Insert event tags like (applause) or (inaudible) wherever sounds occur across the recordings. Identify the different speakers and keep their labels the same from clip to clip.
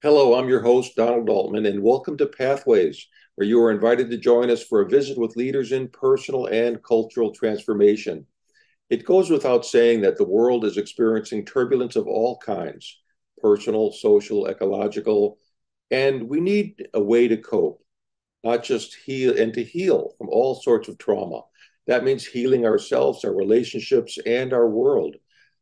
Speaker 1: Hello, I'm your host, Donald Altman, and welcome to Pathways, where you are invited to join us for a visit with leaders in personal and cultural transformation. It goes without saying that the world is experiencing turbulence of all kinds personal, social, ecological, and we need a way to cope, not just heal and to heal from all sorts of trauma. That means healing ourselves, our relationships, and our world.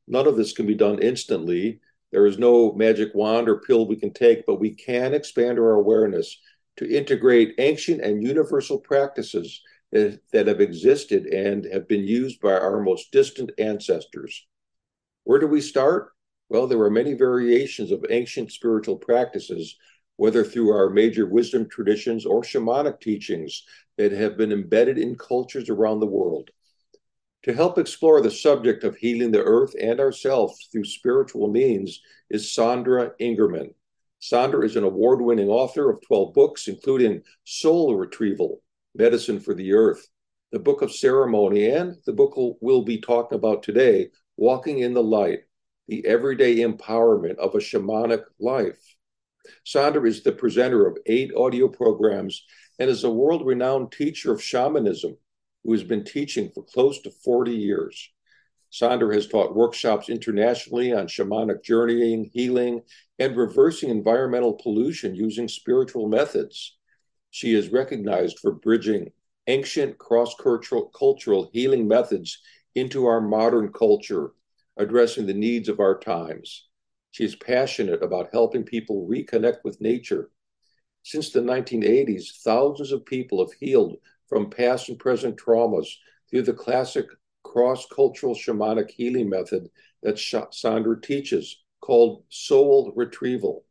Speaker 1: None of this can be done instantly there is no magic wand or pill we can take, but we can expand our awareness to integrate ancient and universal practices that, that have existed and have been used by our most distant ancestors. Where do we start? Well, there are many variations of ancient spiritual practices, whether through our major wisdom traditions or shamanic teachings that have been embedded in cultures around the world. To help explore the subject of healing the earth and ourselves through spiritual means is Sandra Ingerman. Sandra is an award winning author of 12 books, including Soul Retrieval, Medicine for the Earth, the Book of Ceremony, and the book we'll be talking about today, Walking in the Light, the Everyday Empowerment of a Shamanic Life. Sandra is the presenter of eight audio programs and is a world renowned teacher of shamanism who has been teaching for close to 40 years. Sandra has taught workshops internationally on shamanic journeying, healing, and reversing environmental pollution using spiritual methods. She is recognized for bridging ancient cross cultural healing methods into our modern culture, addressing the needs of our times. She is passionate about helping people reconnect with nature. Since the 1980s, thousands of people have healed from past and present traumas through the classic cross cultural shamanic healing method that Sandra teaches called soul retrieval.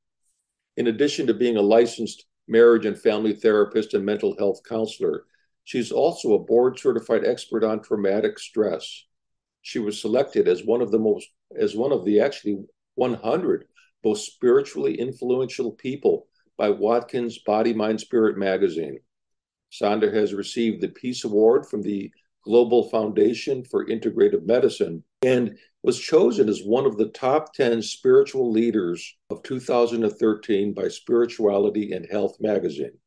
Speaker 1: In addition to being a licensed marriage and family therapist and mental health counselor, she's also a board certified expert on traumatic stress. She was selected as one of the most, as one of the actually 100 most spiritually influential people by Watkins Body, Mind, Spirit magazine. Sandra has received the Peace Award from the Global Foundation for Integrative Medicine and was chosen as one of the top 10 spiritual leaders of 2013 by Spirituality and Health magazine.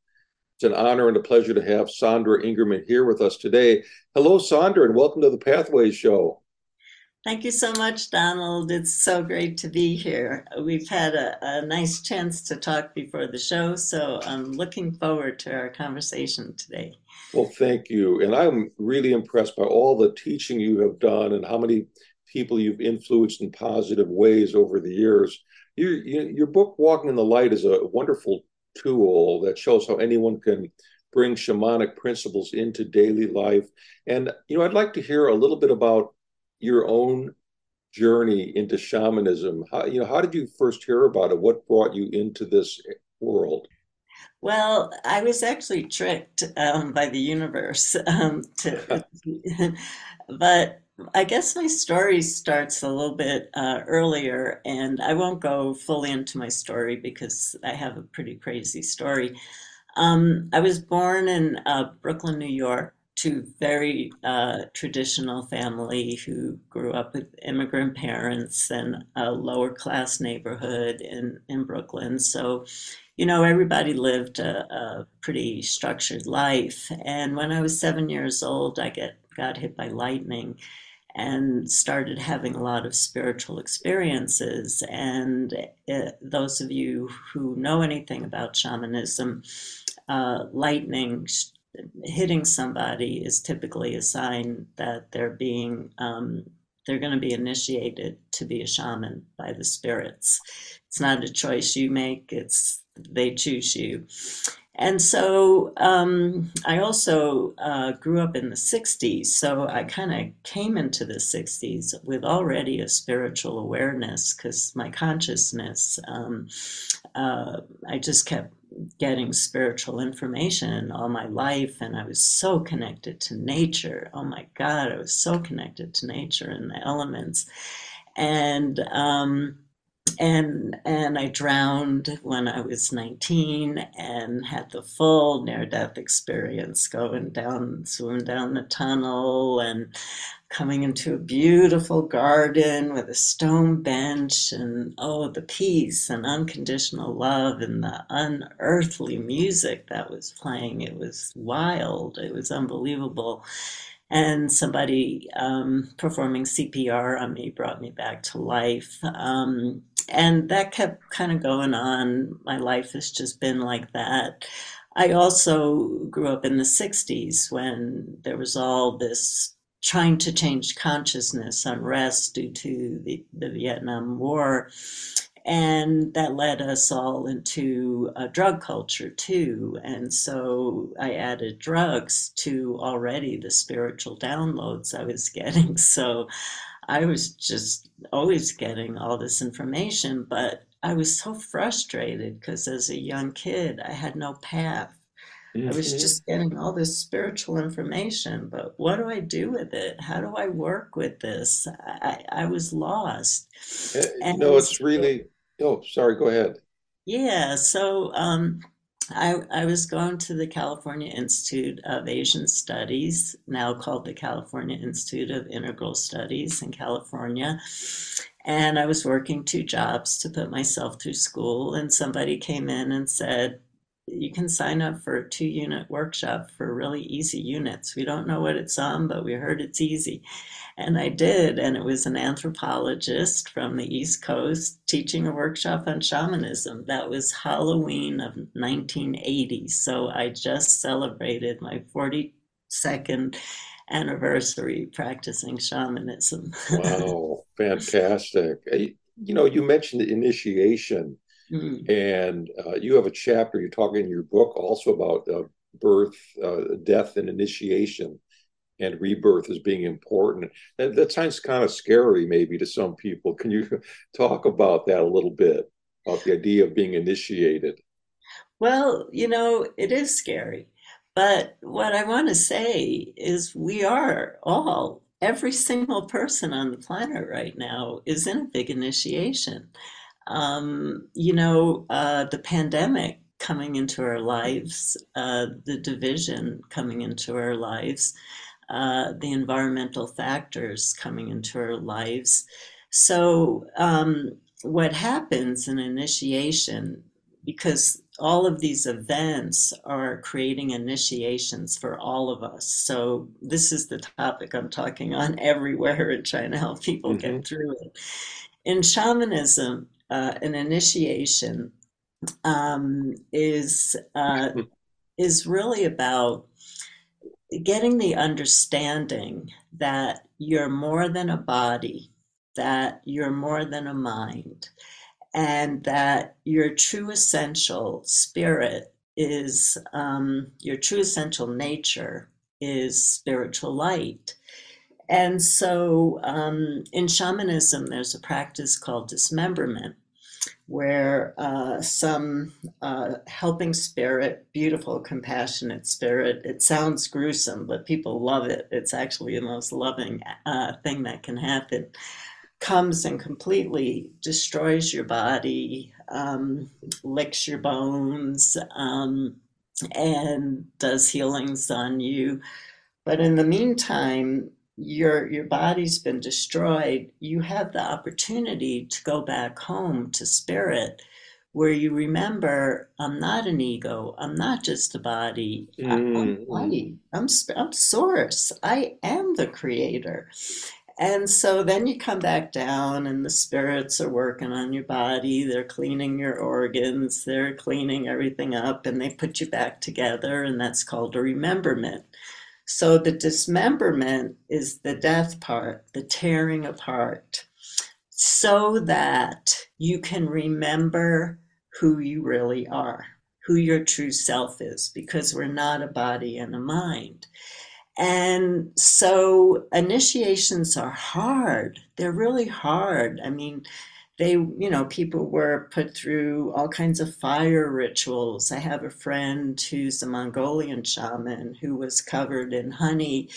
Speaker 1: It's an honor and a pleasure to have Sandra Ingerman here with us today. Hello, Sandra, and welcome to the Pathways Show.
Speaker 2: Thank you so much, Donald. It's so great to be here. We've had a, a, nice chance to talk before the show, so I'm looking forward to our conversation today.
Speaker 1: Well, thank you. And I'm really impressed by all the teaching you have done and how many people you've influenced in positive ways over the years. Your, your book, Walking in the Light, is a wonderful tool that shows how anyone can bring shamanic principles into daily life. And, you know, I'd like to hear a little bit about your own journey into shamanism. How you know how did you first hear about it? What brought you into this world?
Speaker 2: Well, I was actually tricked um, by the universe um, to, (laughs) but I guess my story starts a little bit uh, earlier, and I won't go fully into my story because I have a pretty crazy story. Um, I was born in uh, Brooklyn, New York, to very uh, traditional family who grew up with immigrant parents and a lower class neighborhood in, in Brooklyn. So, you know, everybody lived a, a pretty structured life. And when I was seven years old, I get got hit by lightning and started having a lot of spiritual experiences. And uh, those of you who know anything about shamanism, uh, lightning hitting somebody is typically a sign that they're being um, they're going to be initiated to be a shaman by the spirits. It's not a choice you make; it's they choose you. And so um, I also uh, grew up in the 60s, so I kind of came into the 60s with already a spiritual awareness because my consciousness, um, uh, I just kept getting spiritual information all my life and I was so connected to nature. Oh my God, I was so connected to nature and the elements. And um, and and I drowned when I was 19 and had the full near death experience going down swimming down the tunnel and coming into a beautiful garden with a stone bench and oh the peace and unconditional love and the unearthly music that was playing. It was wild. It was unbelievable. And somebody um, performing CPR on me brought me back to life. Um, and that kept kind of going on. My life has just been like that. I also grew up in the 60s when there was all this trying to change consciousness, unrest due to the, the Vietnam War. And that led us all into a drug culture too. And so I added drugs to already the spiritual downloads I was (laughs) getting. So I was just always getting all this information, but I was so frustrated because as a young kid, I had no path. I was
Speaker 1: hmm
Speaker 2: just getting all this spiritual information, but what do I do with it? How do I work with this? I, I was lost.
Speaker 1: you know,
Speaker 2: And
Speaker 1: it's really, oh, sorry, go ahead.
Speaker 2: yeah, so um, I, I was going to the California Institute of Asian Studies, now called the California Institute of Integral Studies in California. And I was working two jobs to put myself through school. And somebody came in and said, You can sign up for a two unit workshop for really easy units. We don't know what it's on, but we heard it's easy. And I did, and it was an anthropologist from the East Coast teaching a workshop on shamanism. That was Halloween of 1980. So I just celebrated my 42nd anniversary practicing shamanism. (laughs)
Speaker 1: Wow, fantastic. You know, you mentioned the initiation,
Speaker 2: Mm,
Speaker 1: and uh, you have a chapter you talk in your book also about uh, birth, uh, death, and initiation, and rebirth as being important. That, that sounds kind of scary, maybe, to some people. Can you (laughs) talk about that a little bit, about the idea of being initiated?
Speaker 2: Well, you know, it is scary. But what I want to say is we are all, every single person on the planet right now is in a big initiation. Um, you know, uh, the pandemic coming into our lives, uh, the division coming into our lives, uh, the environmental factors coming into our lives. So, um, what happens in initiation, because all of these events are creating initiations for all of us. So, this is the topic I'm talking on (laughs) everywhere and trying to help people
Speaker 1: hmm
Speaker 2: get through it. In shamanism, uh, an initiation um, is uh, (laughs) is really about getting the understanding that you're more than a body, that you're more than a mind, and that your true essential spirit is um, your true essential nature is spiritual light. And so um, in shamanism, there's a practice called dismemberment where uh, some uh, helping spirit, beautiful, compassionate spirit, it sounds gruesome, but people love it. It's actually the most loving uh, thing that can happen. Comes and completely destroys your body, um, licks your bones, um, and does healings on you. But in the meantime, your your body's been destroyed. You have the opportunity to go back home to spirit, where you remember, I'm not an ego. I'm not just a body. I'm
Speaker 1: mm
Speaker 2: light. I'm I'm source. I am the creator. And so then you come back down, and the spirits are working on your body. They're cleaning your organs, they're cleaning everything up, and they put you back together, and that's called a rememberment. So the dismemberment is the death part, the tearing apart, so that you can remember who you really are, who your true self is, because we're not a body and a mind. And so initiations are hard. They're really hard. I mean, they, you know, people were put through all kinds of fire rituals. I have a friend who's a Mongolian shaman who was covered in honey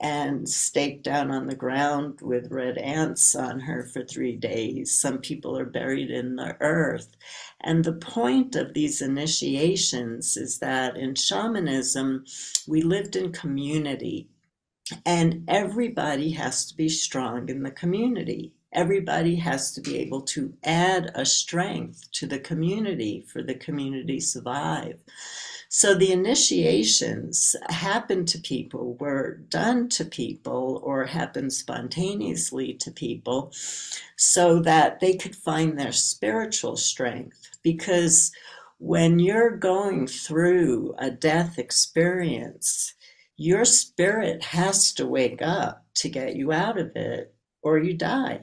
Speaker 2: and staked down on the ground with red ants on her for three days. Some people are buried in the earth. And the point of these initiations is that in shamanism, we lived in community, and everybody has to be strong in the community. Everybody has to be able to add a strength to the community for the community to survive. So the initiations happen to people, were done to people, or happened spontaneously to people so that they could find their spiritual strength. Because when you're going through a death experience, your spirit has to wake up to get you out of it, or you die.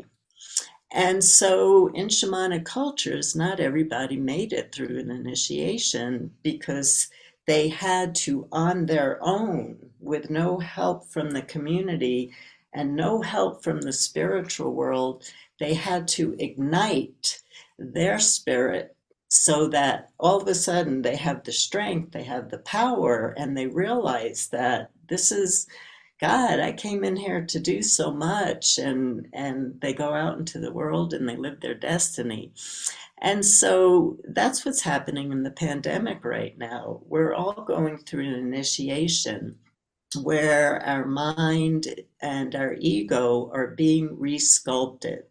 Speaker 2: And so in shamanic cultures, not everybody made it through an initiation because they had to, on their own, with no help from the community and no help from the spiritual world, they had to ignite their spirit so that all of a sudden they have the strength, they have the power, and they realize that this is God, I came in here to do so much, and and they go out into the world and they live their destiny. And so that's what's happening in the pandemic right now. We're all going through an initiation where our mind and our ego are being resculpted.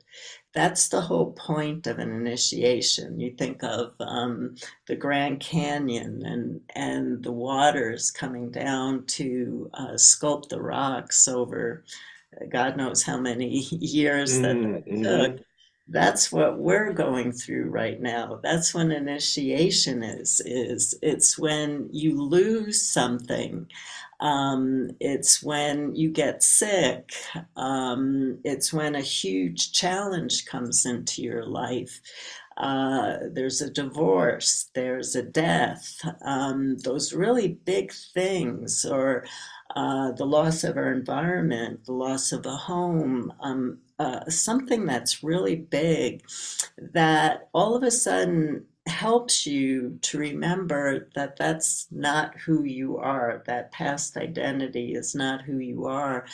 Speaker 2: That's the whole point of an initiation. You think of um, the Grand Canyon and, and the waters coming down to uh, sculpt the rocks over uh, God knows how many (laughs) years that,
Speaker 1: Mm,
Speaker 2: took.
Speaker 1: mhm.
Speaker 2: That's what we're going through right now. That's when initiation is, is it's when you lose something um, it's when you get sick. Um, it's when a huge challenge comes into your life. Uh, there's a divorce, there's a death, um, those really big things, or uh, the loss of our environment, the loss of a home, um, uh, something that's really big that all of a sudden helps you to remember that that's not who you are, that past identity is not who you are,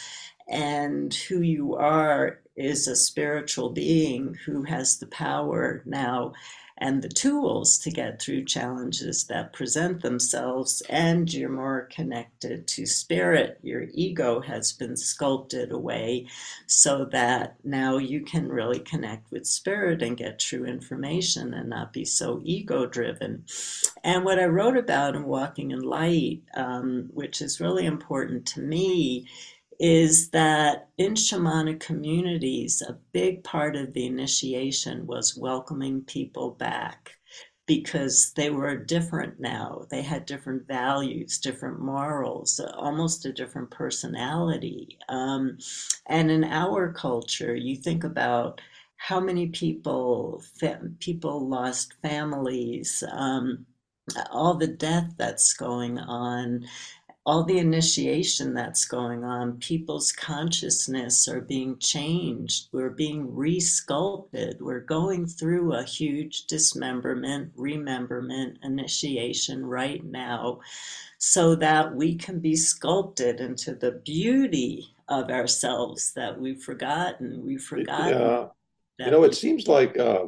Speaker 2: and who you are is a spiritual being who has the power now and the tools to get through challenges that present themselves, and you're more connected to spirit. Your ego has been sculpted away so that now you can really connect with spirit and get true information and not be so ego driven. And what I wrote about in Walking in Light, um, which is really important to me, is that in shamanic communities, a big part of the initiation was welcoming people back because they were different now. They had different values, different morals, almost a different personality. Um, and in our culture, you think about how many people people lost families, um, all the death that's going on, all the initiation that's going on, people's consciousness are being changed. We're being resculpted. We're going through a huge dismemberment, rememberment, initiation right now so that we can be sculpted into the beauty of ourselves that we've forgotten. We've forgotten
Speaker 1: Yeah. You know, it seems like uh,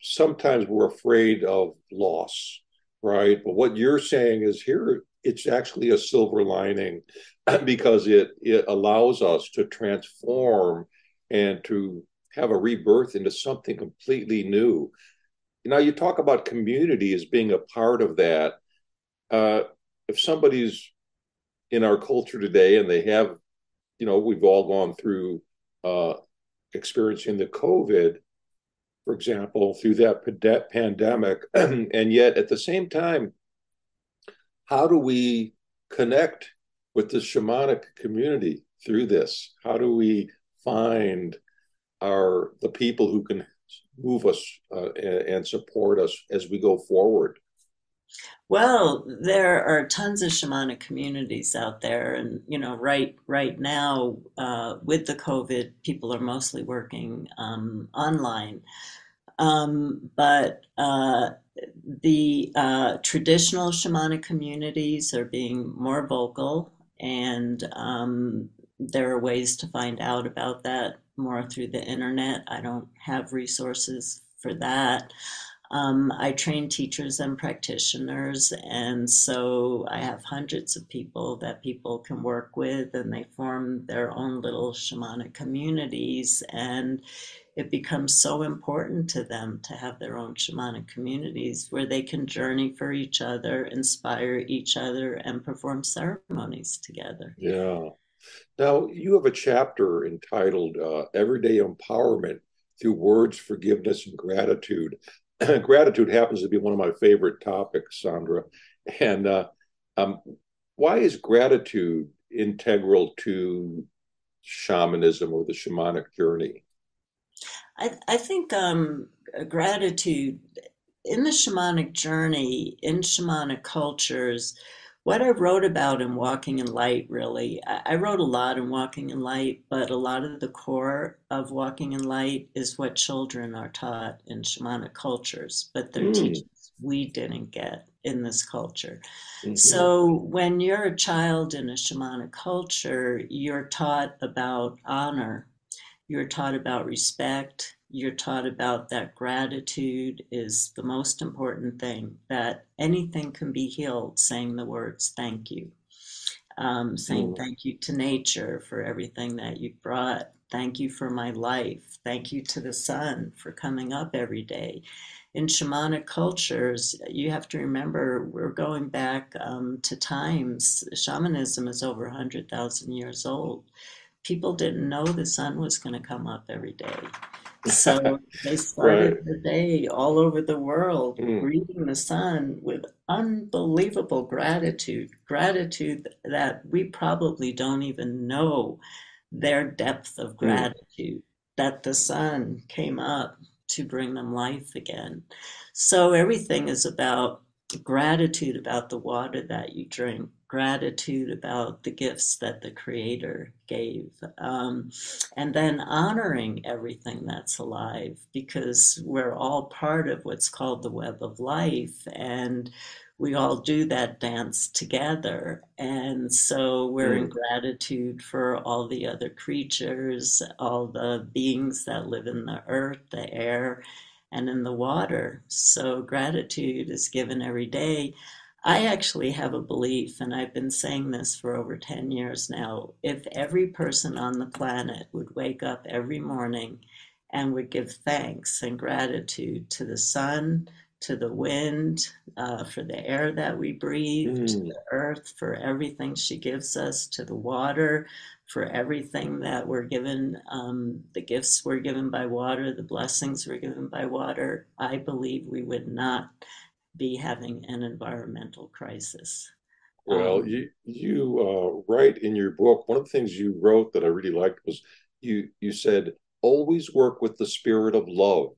Speaker 1: sometimes we're afraid of loss, right? But what you're saying is here, it's actually a silver lining (clears throat) because it it allows us to transform and to have a rebirth into something completely new. Now, you talk about community as being a part of that. Uh, if somebody's in our culture today and they have, you know, we've all gone through uh, experiencing the COVID, for example, through that pandemic. (clears throat) and yet at the same time, how do we connect with the shamanic community through this? How do we find our the people who can move us uh, and, support us as we go forward?
Speaker 2: Well, there are tons of shamanic communities out there, and you know, right right now uh, with the COVID, people are mostly working um, online. Um, but uh, the uh, traditional shamanic communities are being more vocal, and um, there are ways to find out about that more through the internet. I don't have resources for that. Um, I train teachers and practitioners, and so I have hundreds of people that people can work with, and they form their own little shamanic communities. And it becomes so important to them to have their own shamanic communities where they can journey for each other, inspire each other, and perform ceremonies together.
Speaker 1: Yeah. Now, you have a chapter entitled uh, Everyday Empowerment Through Words, Forgiveness, and Gratitude. (clears throat) gratitude happens to be one of my favorite topics, Sandra. And uh, um, why is gratitude integral to shamanism or the shamanic journey?
Speaker 2: I, I think um, gratitude in the shamanic journey, in shamanic cultures, what I wrote about in Walking in Light, really, I, wrote a lot in Walking in Light, but a lot of the core of Walking in Light is what children are taught in shamanic cultures, but they're mm. teachings we didn't get in this culture. Mm-hmm. So when you're a child in a shamanic culture, you're taught about honor, you're taught about respect, you're taught about that gratitude is the most important thing, that anything can be healed saying the words thank you. Um, saying mm. thank you to nature for everything that you brought. Thank you for my life. Thank you to the sun for coming up every day. In shamanic cultures, you have to remember we're going back um, to times. Shamanism is over 100,000 years old. People didn't know the sun was going to come up every day. (laughs) So they started right. the day all over the world mm. greeting the sun with unbelievable gratitude, gratitude that we probably don't even know their depth of mm. gratitude mm. that the sun came up to bring them life again. So everything is about gratitude about the water that you drink, gratitude about the gifts that the Creator gave, um, and then honoring everything that's alive because we're all part of what's called the web of life. And we all do that dance together. And so we're mm. in gratitude for all the other creatures, all the beings that live in the earth, the air, and in the water. So gratitude is given every day. I actually have a belief, and I've been saying this for over 10 years now. If every person on the planet would wake up every morning and would give thanks and gratitude to the sun, to the wind, uh, for the air that we breathe, mm. to the earth, for everything she gives us, to the water, for everything that we're given, um, the gifts we're given by water, the blessings we're given by water, I believe we would not be having an environmental crisis.
Speaker 1: Well, um, you you uh, write in your book one of the things you wrote that I really liked was you you said always work with the spirit of love.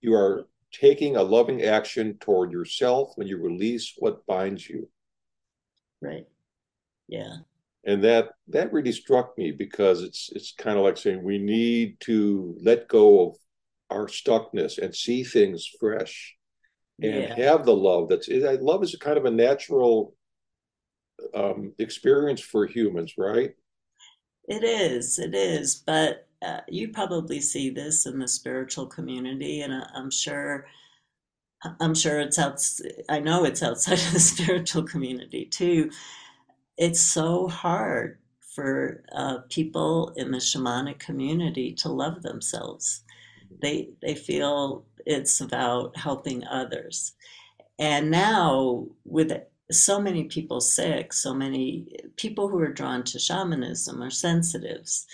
Speaker 1: You are taking a loving action toward yourself when you release what binds you.
Speaker 2: Right. Yeah.
Speaker 1: And that that really struck me because it's it's kind of like saying we need to let go of our stuckness and see things fresh and yeah. have the love that's love is a kind of a natural um, experience for humans right
Speaker 2: it is it is but uh, you probably see this in the spiritual community and uh, i'm sure i'm sure it's out i know it's outside of the (laughs) spiritual community too it's so hard for uh, people in the shamanic community to love themselves they they feel it's about helping others. And now with so many people sick, so many people who are drawn to shamanism are sensitives.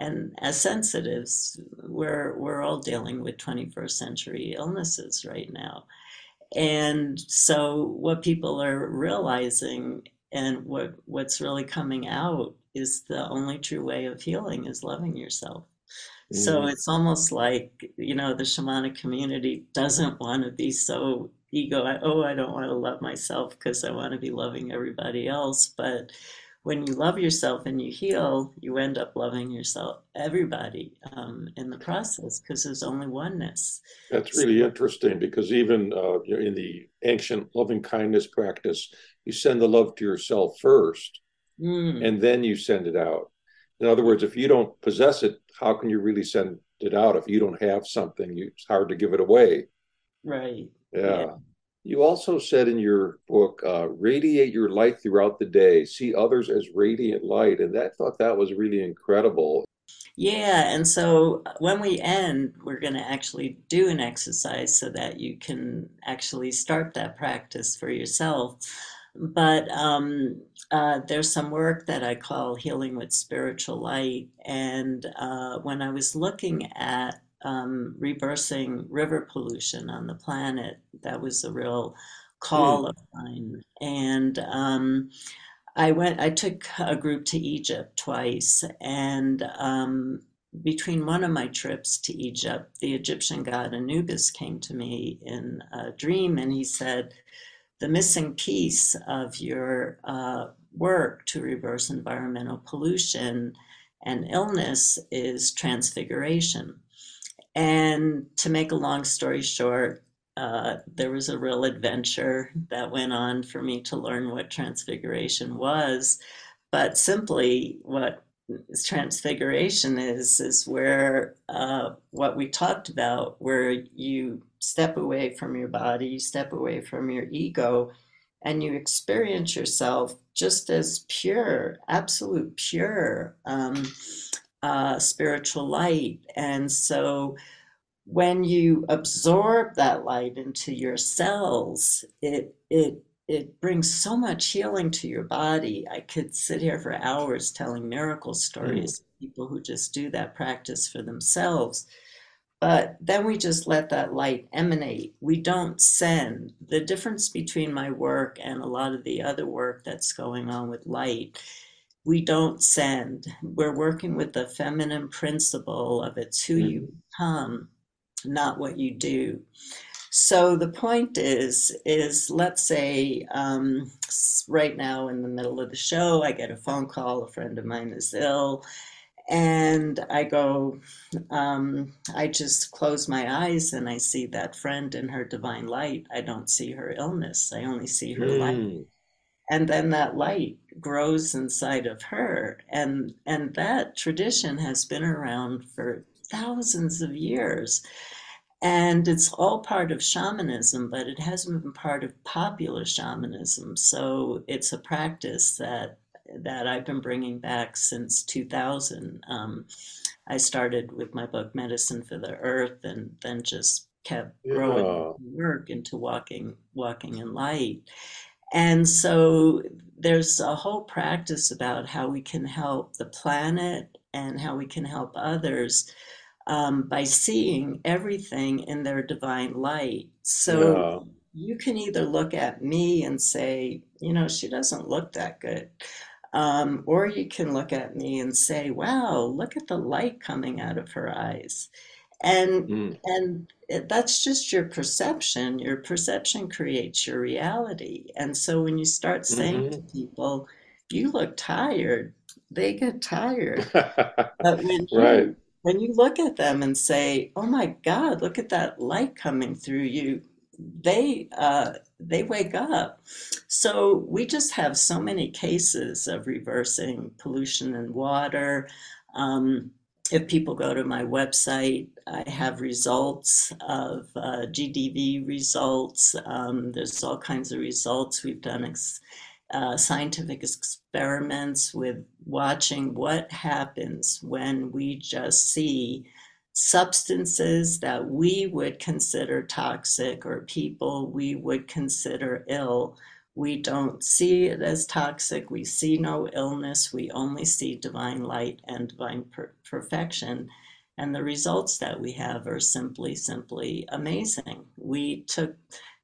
Speaker 2: And as sensitives, we're we're all dealing with 21st century illnesses right now. And so what people are realizing and what what's really coming out is the only true way of healing is loving yourself. So mm. it's almost like, you know, the shamanic community doesn't want to be so ego, oh, I don't want to love myself because I want to be loving everybody else. But when you love yourself and you heal, you end up loving yourself, everybody um, in the process because there's only oneness.
Speaker 1: That's really so, interesting because even uh, in the ancient loving kindness practice, you send the love to yourself first mm. and then you send it out. In other words, if you don't possess it, how can you really send it out? If you don't have something, you, it's hard to give it away.
Speaker 2: Right.
Speaker 1: Yeah.
Speaker 2: Yeah.
Speaker 1: You also said in your book, uh, radiate your light throughout the day, see others as radiant light. And that, I thought that was really incredible.
Speaker 2: Yeah, and so uh, when we end, we're going to actually do an exercise so that you can actually start that practice for yourself. But um, uh, there's some work that I call Healing with Spiritual Light. And uh, when I was looking at um, reversing river pollution on the planet, that was a real call
Speaker 1: Mm,
Speaker 2: of mine. And um, I went, I took a group to Egypt twice, and um, between one of my trips to Egypt, the Egyptian god Anubis came to me in a dream, and he said, The missing piece of your uh, work to reverse environmental pollution and illness is transfiguration. And to make a long story short, uh, there was a real adventure that went on for me to learn what transfiguration was. But simply, what transfiguration is, is where uh, what we talked about, where you step away from your body, you step away from your ego, and you experience yourself just as pure, absolute pure um, uh, spiritual light. And so, when you absorb that light into your cells, it it it brings so much healing to your body. I could sit here for hours telling miracle
Speaker 1: mm,
Speaker 2: stories of people who just do that practice for themselves. But then we just let that light emanate. We don't send. The difference between my work and a lot of the other work that's going on with light, we don't send. We're working with the feminine principle of it's who you
Speaker 1: mhm.
Speaker 2: become not what you do. So the point is, is let's say um, right now in the middle of the show, I get a phone call, a friend of mine is ill, and I go, um, I just close my eyes and I see that friend in her divine light. I don't see her illness. I only see her light. And then that light grows inside of her. And and that tradition has been around for thousands of years. And it's all part of shamanism, but it hasn't been part of popular shamanism. So it's a practice that that I've been bringing back since 2000. Um, I started with my book Medicine for the Earth, and then just kept growing
Speaker 1: yeah.
Speaker 2: work into walking walking in light. And so there's a whole practice about how we can help the planet and how we can help others um, by seeing everything in their divine light. So
Speaker 1: Yeah.
Speaker 2: you can either look at me and say, you know, she doesn't look that good. Um, or you can look at me and say, wow, look at the light coming out of her eyes. And
Speaker 1: Mm,
Speaker 2: and that's just your perception. Your perception creates your reality. And so when you start saying to
Speaker 1: mhm.
Speaker 2: people, you look tired, they get tired. (laughs) But when
Speaker 1: Right.
Speaker 2: you when you look at them and say, "Oh my God, look at that light coming through you," they uh, they wake up. So we just have so many cases of reversing pollution in water. Um, if people go to my website, I have results of uh, GDV results. Um, there's all kinds of results. We've done ex uh, scientific experiments with watching what happens when we just see substances that we would consider toxic or people we would consider ill. We don't see it as toxic. We see no illness. We only see divine light and divine per- perfection. And the results that we have are simply, simply amazing. We took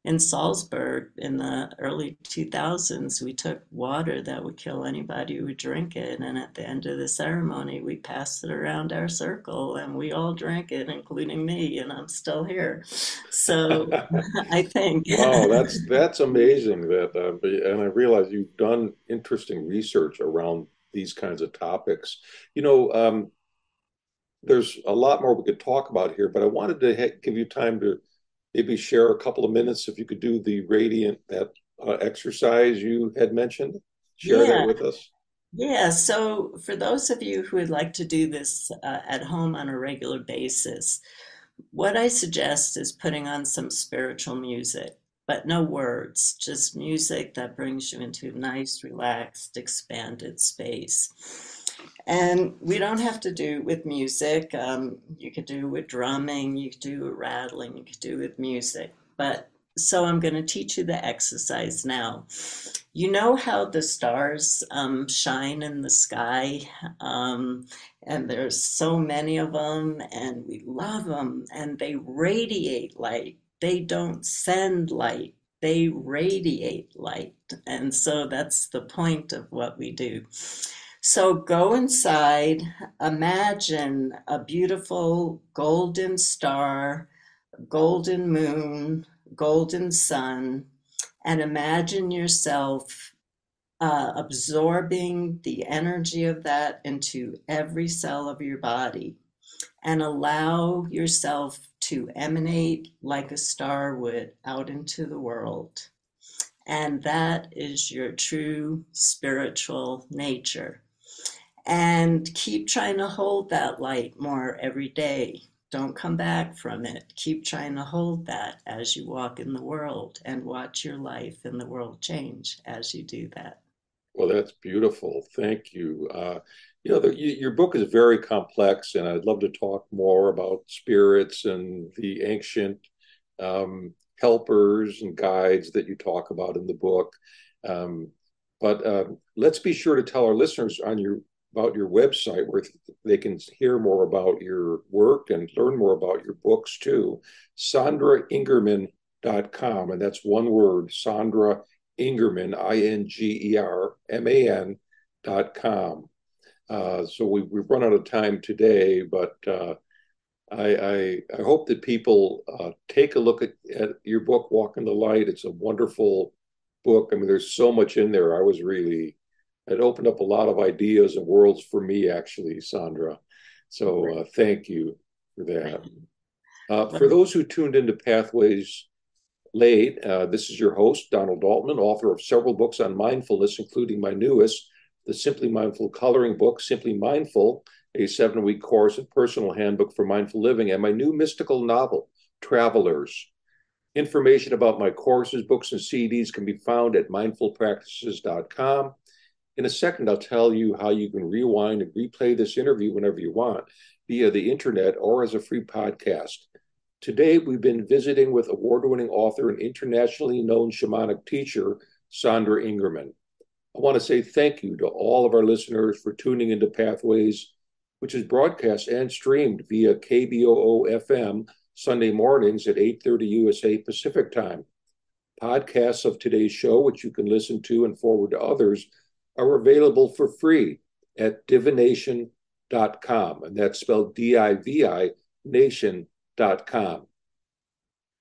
Speaker 2: in Salzburg in the early 2000s, we took water that would kill anybody who would drink it. And at the end of the ceremony, we passed it around our circle and we all drank it, including me, and I'm still here. So (laughs) I think, (laughs)
Speaker 1: Wow, that's that's amazing that uh, and I realize you've done interesting research around these kinds of topics. You know, um, there's a lot more we could talk about here, but I wanted to ha give you time to maybe share a couple of minutes if you could do the radiant that uh, exercise you had mentioned. Share that with us.
Speaker 2: Yeah, so for those of you who would like to do this uh, at home on a regular basis, what I suggest is putting on some spiritual music, but no words, just music that brings you into a nice, relaxed, expanded space. And we don't have to do it with music. Um, you could do it with drumming, you could do it with rattling, you could do it with music. But so I'm going to teach you the exercise now. You know how the stars um, shine in the sky, um, and there's so many of them, and we love them, and they radiate light. They don't send light, they radiate light. And so that's the point of what we do. So go inside, imagine a beautiful golden star, golden moon, golden sun, and imagine yourself uh, absorbing the energy of that into every cell of your body and allow yourself to emanate like a star would out into the world. And that is your true spiritual nature. And keep trying to hold that light more every day. Don't come back from it. Keep trying to hold that as you walk in the world and watch your life and the world change as you do that.
Speaker 1: Well, that's beautiful. Thank you. Uh, you know, the, you, your book is very complex, and I'd love to talk more about spirits and the ancient um, helpers and guides that you talk about in the book. Um, but uh, let's be sure to tell our listeners on your about your website where they can hear more about your work and learn more about your books too. SandraIngerman.com, and that's one word, Sandra Ingerman, I N G E R M A N dot com. Uh, so we, we've run out of time today, but uh, I, I, I, hope that people uh, take a look at, at your book, Walk in the Light. It's a wonderful book. I mean, there's so much in there. I was really it opened up a lot of ideas and worlds for me, actually, Sandra. So uh, thank you for that. Uh, for those who tuned into Pathways late, uh, this is your host, Donald Altman, author of several books on mindfulness, including my newest, the Simply Mindful Coloring Book, Simply Mindful, a seven week course and personal handbook for mindful living, and my new mystical novel, Travelers. Information about my courses, books, and CDs can be found at mindfulpractices.com. In a second, I'll tell you how you can rewind and replay this interview whenever you want via the internet or as a free podcast. Today, we've been visiting with award winning author and internationally known shamanic teacher, Sandra Ingerman. I want to say thank you to all of our listeners for tuning into Pathways, which is broadcast and streamed via KBOO FM Sunday mornings at 8:30 USA Pacific Time. Podcasts of today's show, which you can listen to and forward to others, are available for free at divination.com, and that's spelled D I V I nation.com,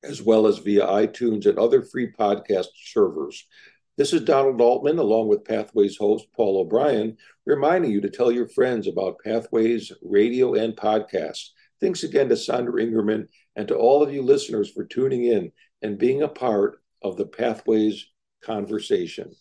Speaker 1: as well as via iTunes and other free podcast servers. This is Donald Altman, along with Pathways host Paul O'Brien, reminding you to tell your friends about Pathways radio and podcast. Thanks again to Sandra Ingerman and to all of you listeners for tuning in and being a part of the Pathways conversation.